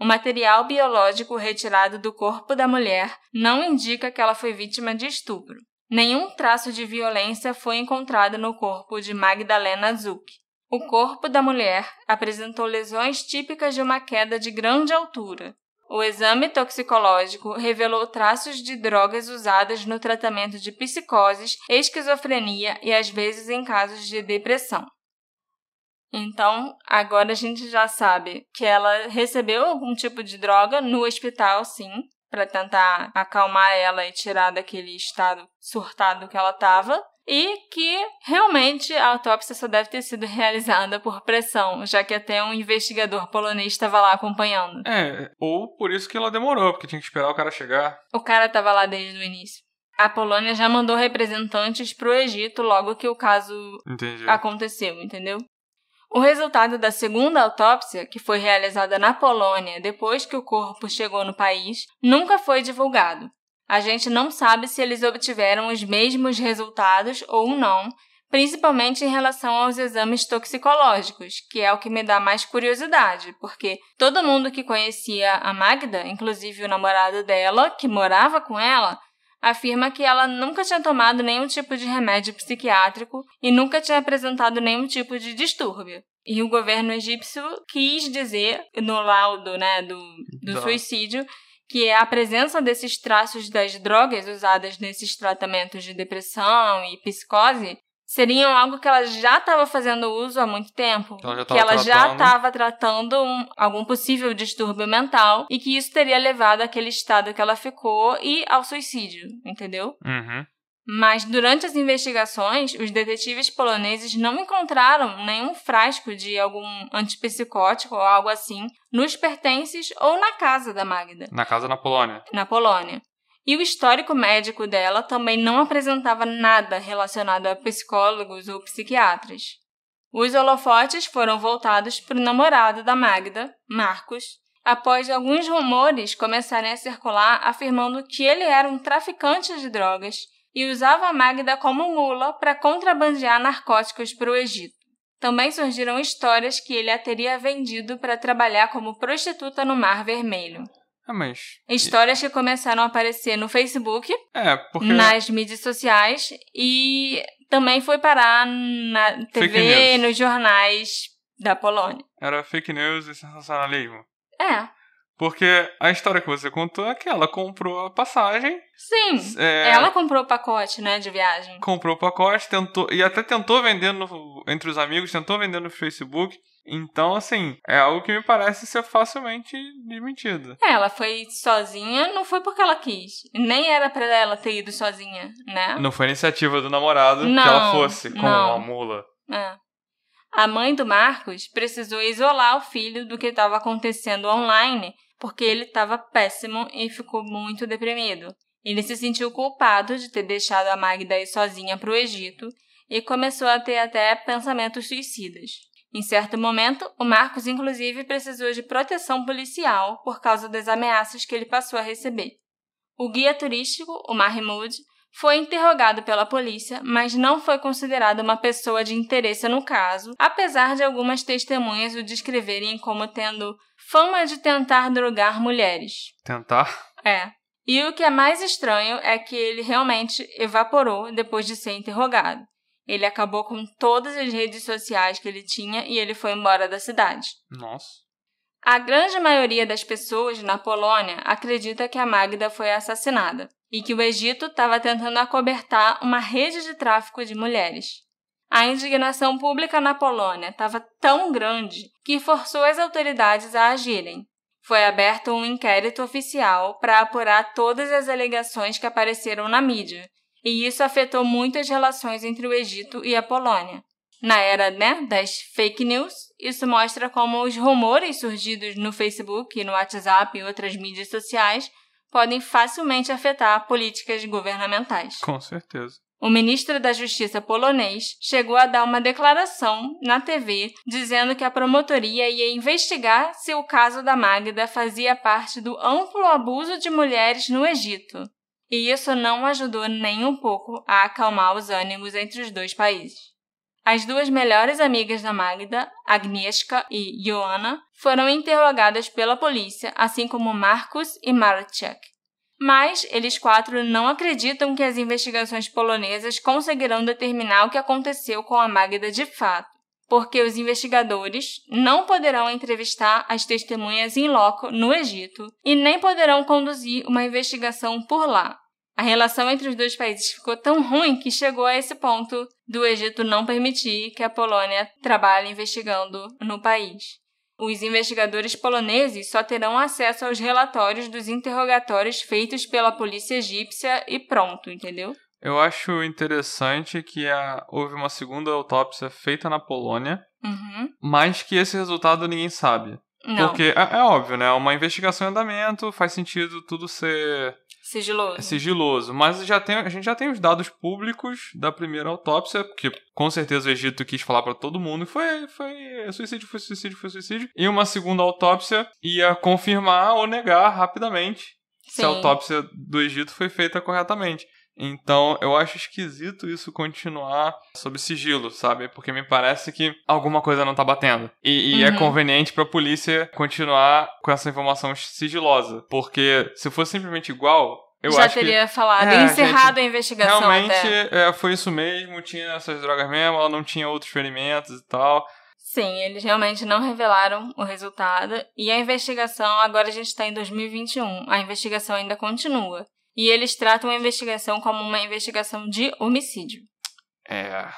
S1: o material biológico retirado do corpo da mulher não indica que ela foi vítima de estupro. Nenhum traço de violência foi encontrado no corpo de Magdalena Zuk. O corpo da mulher apresentou lesões típicas de uma queda de grande altura. O exame toxicológico revelou traços de drogas usadas no tratamento de psicoses, esquizofrenia e às vezes em casos de depressão. Então, agora a gente já sabe que ela recebeu algum tipo de droga no hospital, sim, para tentar acalmar ela e tirar daquele estado surtado que ela estava. E que realmente a autópsia só deve ter sido [laughs] realizada por pressão, já que até um investigador polonês estava lá acompanhando.
S2: É, ou por isso que ela demorou, porque tinha que esperar o cara chegar.
S1: O cara estava lá desde o início. A Polônia já mandou representantes para o Egito logo que o caso
S2: Entendi.
S1: aconteceu, entendeu? O resultado da segunda autópsia, que foi realizada na Polônia depois que o corpo chegou no país, nunca foi divulgado. A gente não sabe se eles obtiveram os mesmos resultados ou não, principalmente em relação aos exames toxicológicos, que é o que me dá mais curiosidade, porque todo mundo que conhecia a Magda, inclusive o namorado dela, que morava com ela, afirma que ela nunca tinha tomado nenhum tipo de remédio psiquiátrico e nunca tinha apresentado nenhum tipo de distúrbio. E o governo egípcio quis dizer no laudo né, do, do suicídio que a presença desses traços das drogas usadas nesses tratamentos de depressão e psicose seriam algo que ela já estava fazendo uso há muito tempo.
S2: Ela já
S1: que ela
S2: tava
S1: já
S2: tratando.
S1: estava tratando um- algum possível distúrbio mental e que isso teria levado àquele estado que ela ficou e ao suicídio, entendeu?
S2: Uhum.
S1: Mas durante as investigações, os detetives poloneses não encontraram nenhum frasco de algum antipsicótico ou algo assim nos pertences ou na casa da Magda,
S2: Na casa na Polônia.
S1: na Polônia. E o histórico médico dela também não apresentava nada relacionado a psicólogos ou psiquiatras. Os holofotes foram voltados para o namorado da Magda, Marcos, após alguns rumores começarem a circular afirmando que ele era um traficante de drogas e usava a Magda como mula para contrabandear narcóticos para o Egito. Também surgiram histórias que ele a teria vendido para trabalhar como prostituta no Mar Vermelho.
S2: É, mas.
S1: Histórias que começaram a aparecer no Facebook,
S2: É, porque.
S1: nas mídias sociais e também foi parar na TV, nos jornais da Polônia.
S2: Era fake news e sensacionalismo.
S1: É,
S2: Porque a história que você contou é que ela comprou a passagem,
S1: sim.
S2: é,
S1: Ela comprou o pacote, né, de viagem.
S2: comprou o pacote, tentou. E até tentou vender no- entre os amigos, tentou vender no Facebook. Então, assim, é algo que me parece ser facilmente desmentido.
S1: É, ela foi sozinha, não foi porque ela quis. Nem era pra ela ter ido sozinha, né?
S2: Não foi iniciativa do namorado
S1: Não,
S2: que ela fosse como
S1: não.
S2: uma mula.
S1: É. A mãe do Marcos precisou isolar o filho do que estava acontecendo online porque ele estava péssimo e ficou muito deprimido. Ele se sentiu culpado de ter deixado a Magda ir sozinha para o Egito e começou a ter até pensamentos suicidas. Em certo momento, o Marcos inclusive precisou de proteção policial por causa das ameaças que ele passou a receber. O guia turístico, o Mahmoud, foi interrogado pela polícia, mas não foi considerado uma pessoa de interesse no caso, apesar de algumas testemunhas o descreverem como tendo fama de tentar drogar mulheres.
S2: Tentar.
S1: É. E o que é mais estranho é que ele realmente evaporou depois de ser interrogado. Ele acabou com todas as redes sociais que ele tinha e ele foi embora da cidade.
S2: Nossa.
S1: A grande maioria das pessoas na Polônia acredita que a Magda foi assassinada e que o Egito estava tentando acobertar uma rede de tráfico de mulheres. A indignação pública na Polônia estava tão grande que forçou as autoridades a agirem. Foi aberto um inquérito oficial para apurar todas as alegações que apareceram na mídia, e isso afetou muito as relações entre o Egito e a Polônia. Na era né, das fake news, isso mostra como os rumores surgidos no Facebook, no WhatsApp e outras mídias sociais podem facilmente afetar políticas governamentais.
S2: Com certeza.
S1: O ministro da Justiça polonês chegou a dar uma declaração na TV dizendo que a promotoria ia investigar se o caso da Magda fazia parte do amplo abuso de mulheres no Egito. E isso não ajudou nem um pouco a acalmar os ânimos entre os dois países. As duas melhores amigas da Magda, Agnieszka e Joanna, foram interrogadas pela polícia, assim como Marcos e Marciek. Mas eles quatro não acreditam que as investigações polonesas conseguirão determinar o que aconteceu com a Magda de fato, porque os investigadores não poderão entrevistar as testemunhas em loco no Egito e nem poderão conduzir uma investigação por lá. A relação entre os dois países ficou tão ruim que chegou a esse ponto do Egito não permitir que a Polônia trabalhe investigando no país. Os investigadores poloneses só terão acesso aos relatórios dos interrogatórios feitos pela polícia egípcia e pronto, entendeu?
S2: Eu acho interessante que a- houve uma segunda autópsia feita na Polônia,
S1: Uhum.
S2: mas que esse resultado ninguém sabe.
S1: Não,
S2: Porque é, é óbvio, né? Uma investigação em andamento faz sentido tudo ser
S1: sigiloso.
S2: sigiloso. Mas já tem, a gente já tem os dados públicos da primeira autópsia, que com certeza o Egito quis falar pra todo mundo. Foi, foi suicídio, foi suicídio, foi suicídio. E uma segunda autópsia ia confirmar ou negar rapidamente se a
S1: Sim.
S2: autópsia do Egito foi feita corretamente. Então, eu acho esquisito isso continuar sob sigilo, sabe? Porque me parece que alguma coisa não tá batendo. E, e é
S1: Uhum.
S2: conveniente pra polícia continuar com essa informação sigilosa. Porque se fosse simplesmente igual, eu
S1: Já
S2: acho
S1: teria falado,
S2: É,
S1: encerrado a
S2: que
S1: investigação
S2: realmente
S1: até.
S2: é, foi isso mesmo, tinha essas drogas mesmo, ela não tinha outros ferimentos e tal.
S1: Sim, eles realmente não revelaram o resultado. E a investigação, agora a gente está em 2021, a investigação ainda continua. E eles tratam a investigação como uma investigação de homicídio.
S2: É.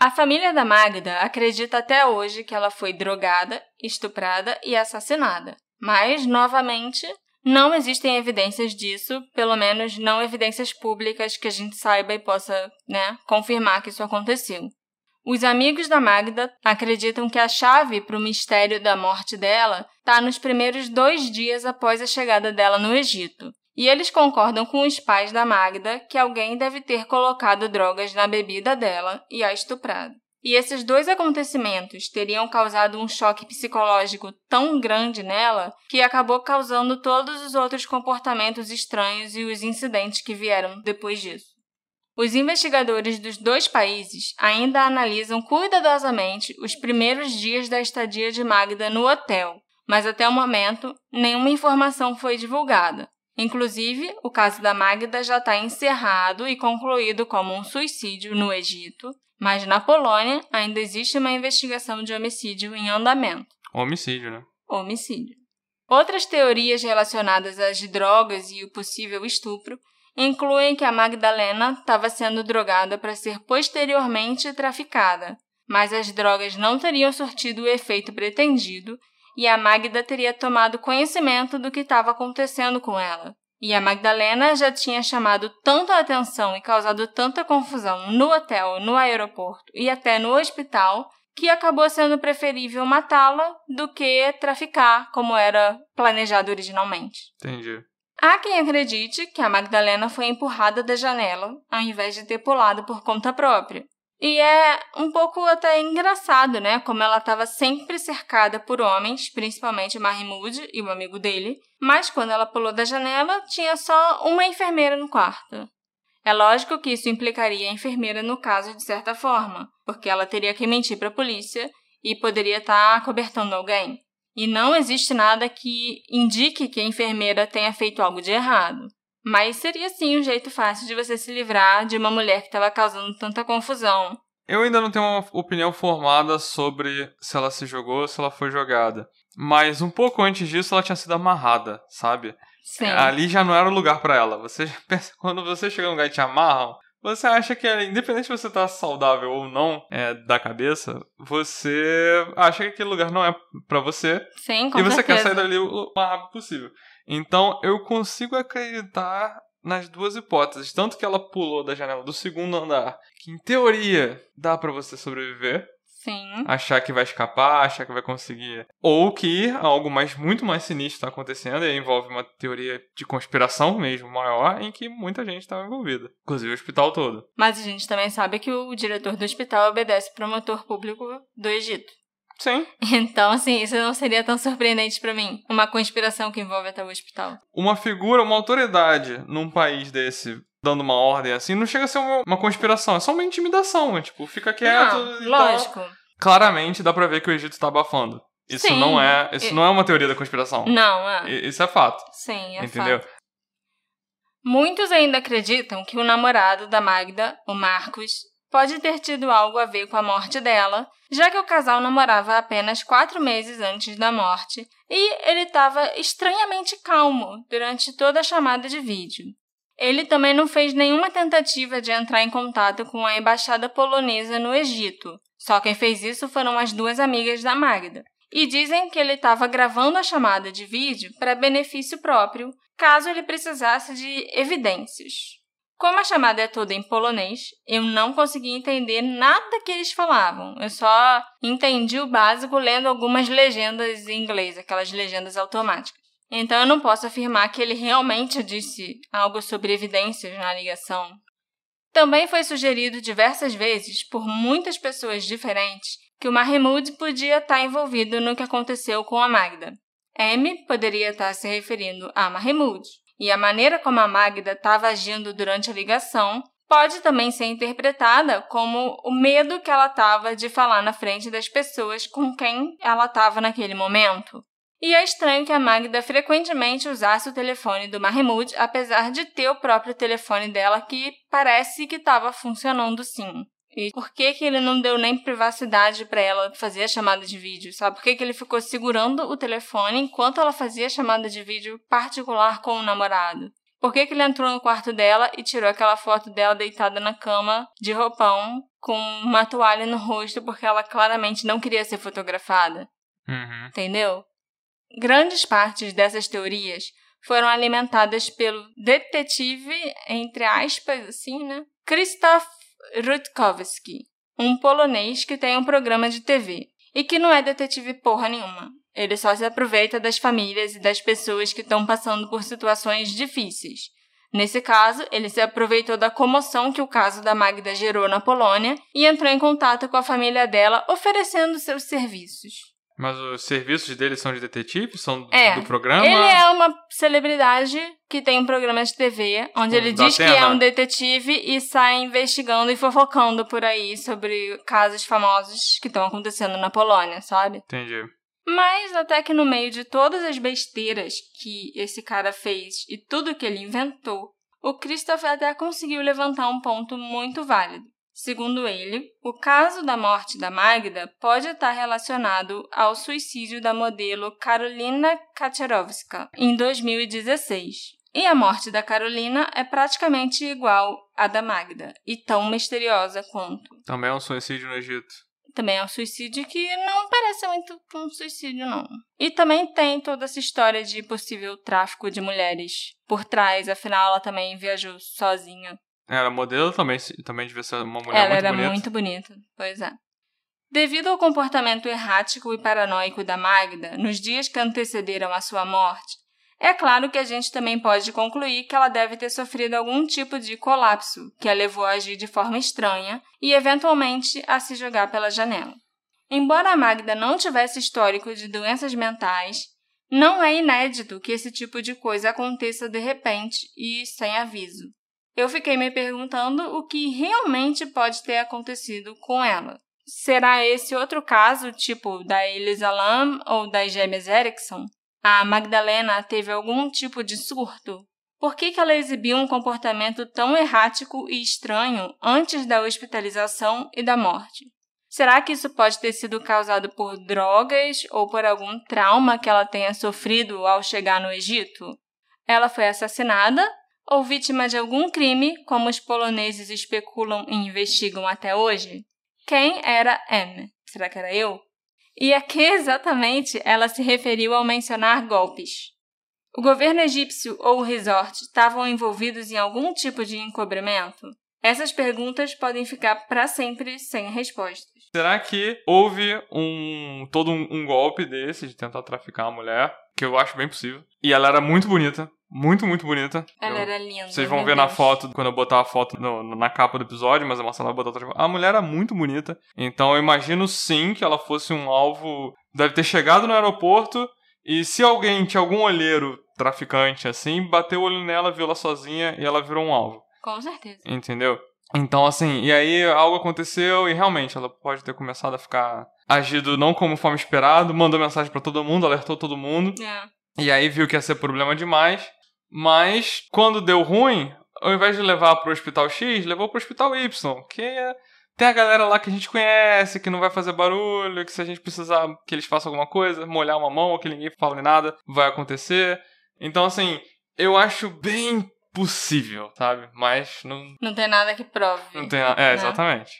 S1: A família da Magda acredita até hoje que ela foi drogada, estuprada e assassinada. Mas, novamente, não existem evidências disso, pelo menos não evidências públicas que a gente saiba e possa né, confirmar que isso aconteceu. Os amigos da Magda acreditam que a chave para o mistério da morte dela está nos primeiros dois dias após a chegada dela no Egito. E eles concordam com os pais da Magda que alguém deve ter colocado drogas na bebida dela e a estuprado. E esses dois acontecimentos teriam causado um choque psicológico tão grande nela que acabou causando todos os outros comportamentos estranhos e os incidentes que vieram depois disso. Os investigadores dos dois países ainda analisam cuidadosamente os primeiros dias da estadia de Magda no hotel, mas até o momento nenhuma informação foi divulgada. Inclusive, o caso da Magda já está encerrado e concluído como um suicídio no Egito, mas na Polônia ainda existe uma investigação de homicídio em andamento.
S2: Homicídio, né?
S1: Homicídio. Outras teorias relacionadas às drogas e o possível estupro incluem que a Magdalena estava sendo drogada para ser posteriormente traficada, mas as drogas não teriam surtido o efeito pretendido e a Magda teria tomado conhecimento do que estava acontecendo com ela. E a Magdalena já tinha chamado tanto a atenção e causado tanta confusão no hotel, no aeroporto e até no hospital que acabou sendo preferível matá-la do que traficar, como era planejado originalmente.
S2: Entendi.
S1: Há quem acredite que a Magdalena foi empurrada da janela ao invés de ter pulado por conta própria. E é um pouco até engraçado, né? Como ela estava sempre cercada por homens, principalmente Mahmoud e o amigo dele, mas quando ela pulou da janela, tinha só uma enfermeira no quarto. É lógico que isso implicaria a enfermeira no caso de certa forma, porque ela teria que mentir para a polícia e poderia estar tá cobertando alguém. E não existe nada que indique que a enfermeira tenha feito algo de errado. Mas seria sim um jeito fácil de você se livrar de uma mulher que estava causando tanta confusão.
S2: Eu ainda não tenho uma opinião formada sobre se ela se jogou ou se ela foi jogada. Mas um pouco antes disso ela tinha sido amarrada, sabe?
S1: Sim.
S2: Ali já não era o lugar para ela. Você [laughs] pensa, quando você chega num lugar e te amarram, você acha que, independente se você tá saudável ou não é, da cabeça, você acha que aquele lugar não é para você.
S1: Sim, com
S2: E você
S1: certeza.
S2: quer sair dali o mais rápido possível. Então eu consigo acreditar nas duas hipóteses. Tanto que ela pulou da janela do segundo andar, que em teoria dá para você sobreviver.
S1: Sim.
S2: Achar que vai escapar, achar que vai conseguir. Ou que algo mais, muito mais sinistro está acontecendo e envolve uma teoria de conspiração mesmo maior em que muita gente estava envolvida. Inclusive o hospital todo.
S1: Mas a gente também sabe que o diretor do hospital obedece o promotor público do Egito.
S2: Sim. [laughs]
S1: Então, assim, isso não seria tão surpreendente para mim. Uma conspiração que envolve até o hospital.
S2: Uma figura, uma autoridade num país desse dando uma ordem assim, não chega a ser uma, uma conspiração, é só uma intimidação. É, tipo, fica quieto.
S1: não,
S2: e tal.
S1: lógico.
S2: Claramente dá pra ver que o Egito tá abafando. Isso
S1: Sim.
S2: não é, isso
S1: E-
S2: não é uma teoria da conspiração.
S1: Não, é.
S2: Isso é fato.
S1: Sim, é
S2: entendeu?
S1: fato. Muitos ainda acreditam que o namorado da Magda, o Marcos, pode ter tido algo a ver com a morte dela, já que o casal namorava apenas quatro meses antes da morte e ele estava estranhamente calmo durante toda a chamada de vídeo. Ele também não fez nenhuma tentativa de entrar em contato com a embaixada polonesa no Egito. Só quem fez isso foram as duas amigas da Magda. E dizem que ele estava gravando a chamada de vídeo para benefício próprio, caso ele precisasse de evidências. Como a chamada é toda em polonês, eu não consegui entender nada que eles falavam. Eu só entendi o básico lendo algumas legendas em inglês, aquelas legendas automáticas. Então eu não posso afirmar que ele realmente disse algo sobre evidências na ligação. Também foi sugerido diversas vezes por muitas pessoas diferentes que o Mahmoud podia estar envolvido no que aconteceu com a Magda. M poderia estar se referindo a Mahmoud, e a maneira como a Magda estava agindo durante a ligação pode também ser interpretada como o medo que ela estava de falar na frente das pessoas com quem ela estava naquele momento. E é estranho que a Magda frequentemente usasse o telefone do Mahmoud, apesar de ter o próprio telefone dela que parece que estava funcionando sim. E por que, que ele não deu nem privacidade para ela fazer a chamada de vídeo, sabe? Por que, que ele ficou segurando o telefone enquanto ela fazia a chamada de vídeo particular com o namorado? Por que, que ele entrou no quarto dela e tirou aquela foto dela deitada na cama, de roupão, com uma toalha no rosto, porque ela claramente não queria ser fotografada?
S2: Uhum.
S1: Entendeu? Grandes partes dessas teorias foram alimentadas pelo detetive, entre aspas, assim, né? Krzysztof Rutkowski, um polonês que tem um programa de TV e que não é detetive porra nenhuma. Ele só se aproveita das famílias e das pessoas que estão passando por situações difíceis. Nesse caso, ele se aproveitou da comoção que o caso da Magda gerou na Polônia e entrou em contato com a família dela, oferecendo seus serviços.
S2: Mas os serviços dele são de detetive? São
S1: É,
S2: do programa?
S1: Ele é uma celebridade que tem um programa de TV, onde ele
S2: Da
S1: diz que é
S2: Atena.
S1: um detetive e sai investigando e fofocando por aí sobre casos famosos que estão acontecendo na Polônia, sabe?
S2: Entendi.
S1: Mas até que no meio de todas as besteiras que esse cara fez e tudo que ele inventou, o Christopher até conseguiu levantar um ponto muito válido. Segundo ele, o caso da morte da Magda pode estar relacionado ao suicídio da modelo Karolina Kaczorowska em 2016. E a morte da Carolina é praticamente igual à da Magda, e tão misteriosa quanto.
S2: Também é um suicídio no Egito.
S1: Também é um suicídio que não parece muito um suicídio, não. E também tem toda essa história de possível tráfico de mulheres por trás, afinal ela também viajou sozinha.
S2: Era modelo também, também devia ser uma mulher
S1: ela
S2: muito
S1: era
S2: bonita.
S1: muito bonita, pois é. Devido ao comportamento errático e paranoico da Magda nos dias que antecederam a sua morte, é claro que a gente também pode concluir que ela deve ter sofrido algum tipo de colapso que a levou a agir de forma estranha e, eventualmente, a se jogar pela janela. Embora a Magda não tivesse histórico de doenças mentais, não é inédito que esse tipo de coisa aconteça de repente e sem aviso. Eu fiquei me perguntando o que realmente pode ter acontecido com ela. Será esse outro caso, tipo da Elisa Lam ou das gêmeas Erickson? A Magdalena teve algum tipo de surto? Por que, que ela exibiu um comportamento tão errático e estranho antes da hospitalização e da morte? Será que isso pode ter sido causado por drogas ou por algum trauma que ela tenha sofrido ao chegar no Egito? Ela foi assassinada ou vítima de algum crime, como os poloneses especulam e investigam até hoje? Quem era M? Será que era eu? E a que exatamente ela se referiu ao mencionar golpes? O governo egípcio ou o resort estavam envolvidos em algum tipo de encobrimento? Essas perguntas podem ficar para sempre sem respostas.
S2: Será que houve um todo um, um golpe desse de tentar traficar a mulher? Que eu acho bem possível. E ela era muito bonita. Muito, muito bonita.
S1: Ela
S2: Eu-
S1: era linda.
S2: Vocês vão ver na
S1: Deus.
S2: foto, quando eu botar a foto no- na capa do episódio, mas a Marcela vai botar outra. A mulher era muito bonita. Então eu imagino sim que ela fosse um alvo. Deve ter chegado no aeroporto. E se alguém tinha algum olheiro traficante assim, bateu o olho nela, viu ela sozinha e ela virou um alvo.
S1: Com certeza.
S2: Entendeu? Então, assim, e aí algo aconteceu e realmente ela pode ter começado a ficar agido não como forma esperado, mandou mensagem pra todo mundo, alertou todo mundo.
S1: É.
S2: E aí viu que ia ser problema demais. Mas quando deu ruim, ao invés de levar pro hospital X, levou pro hospital Y. Que é- tem a galera lá que a gente conhece, que não vai fazer barulho, que se a gente precisar que eles façam alguma coisa, molhar uma mão ou que ninguém fale nada, vai acontecer. Então, assim, eu acho bem possível, sabe? Mas não,
S1: Não tem nada que prove.
S2: não tem. É,
S1: né?
S2: exatamente.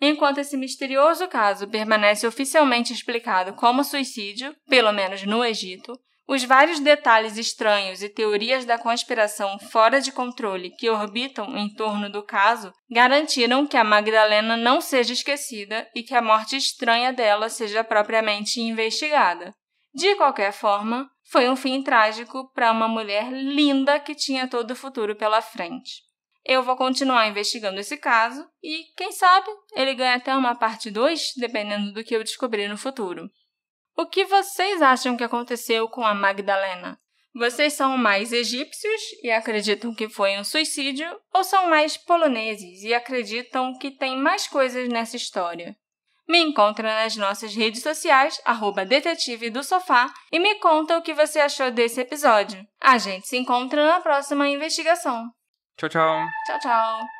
S1: Enquanto esse misterioso caso permanece oficialmente explicado como suicídio, pelo menos no Egito, os vários detalhes estranhos e teorias da conspiração fora de controle que orbitam em torno do caso garantiram que a Magdalena não seja esquecida e que a morte estranha dela seja propriamente investigada. De qualquer forma, foi um fim trágico para uma mulher linda que tinha todo o futuro pela frente. Eu vou continuar investigando esse caso e, quem sabe, ele ganha até uma parte 2, dependendo do que eu descobrir no futuro. O que vocês acham que aconteceu com a Magdalena? Vocês são mais egípcios e acreditam que foi um suicídio, ou são mais poloneses e acreditam que tem mais coisas nessa história? Me encontra nas nossas redes sociais, arroba detetive do sofá, e me conta o que você achou desse episódio. A gente se encontra na próxima investigação.
S2: Tchau, tchau.
S1: Tchau, tchau!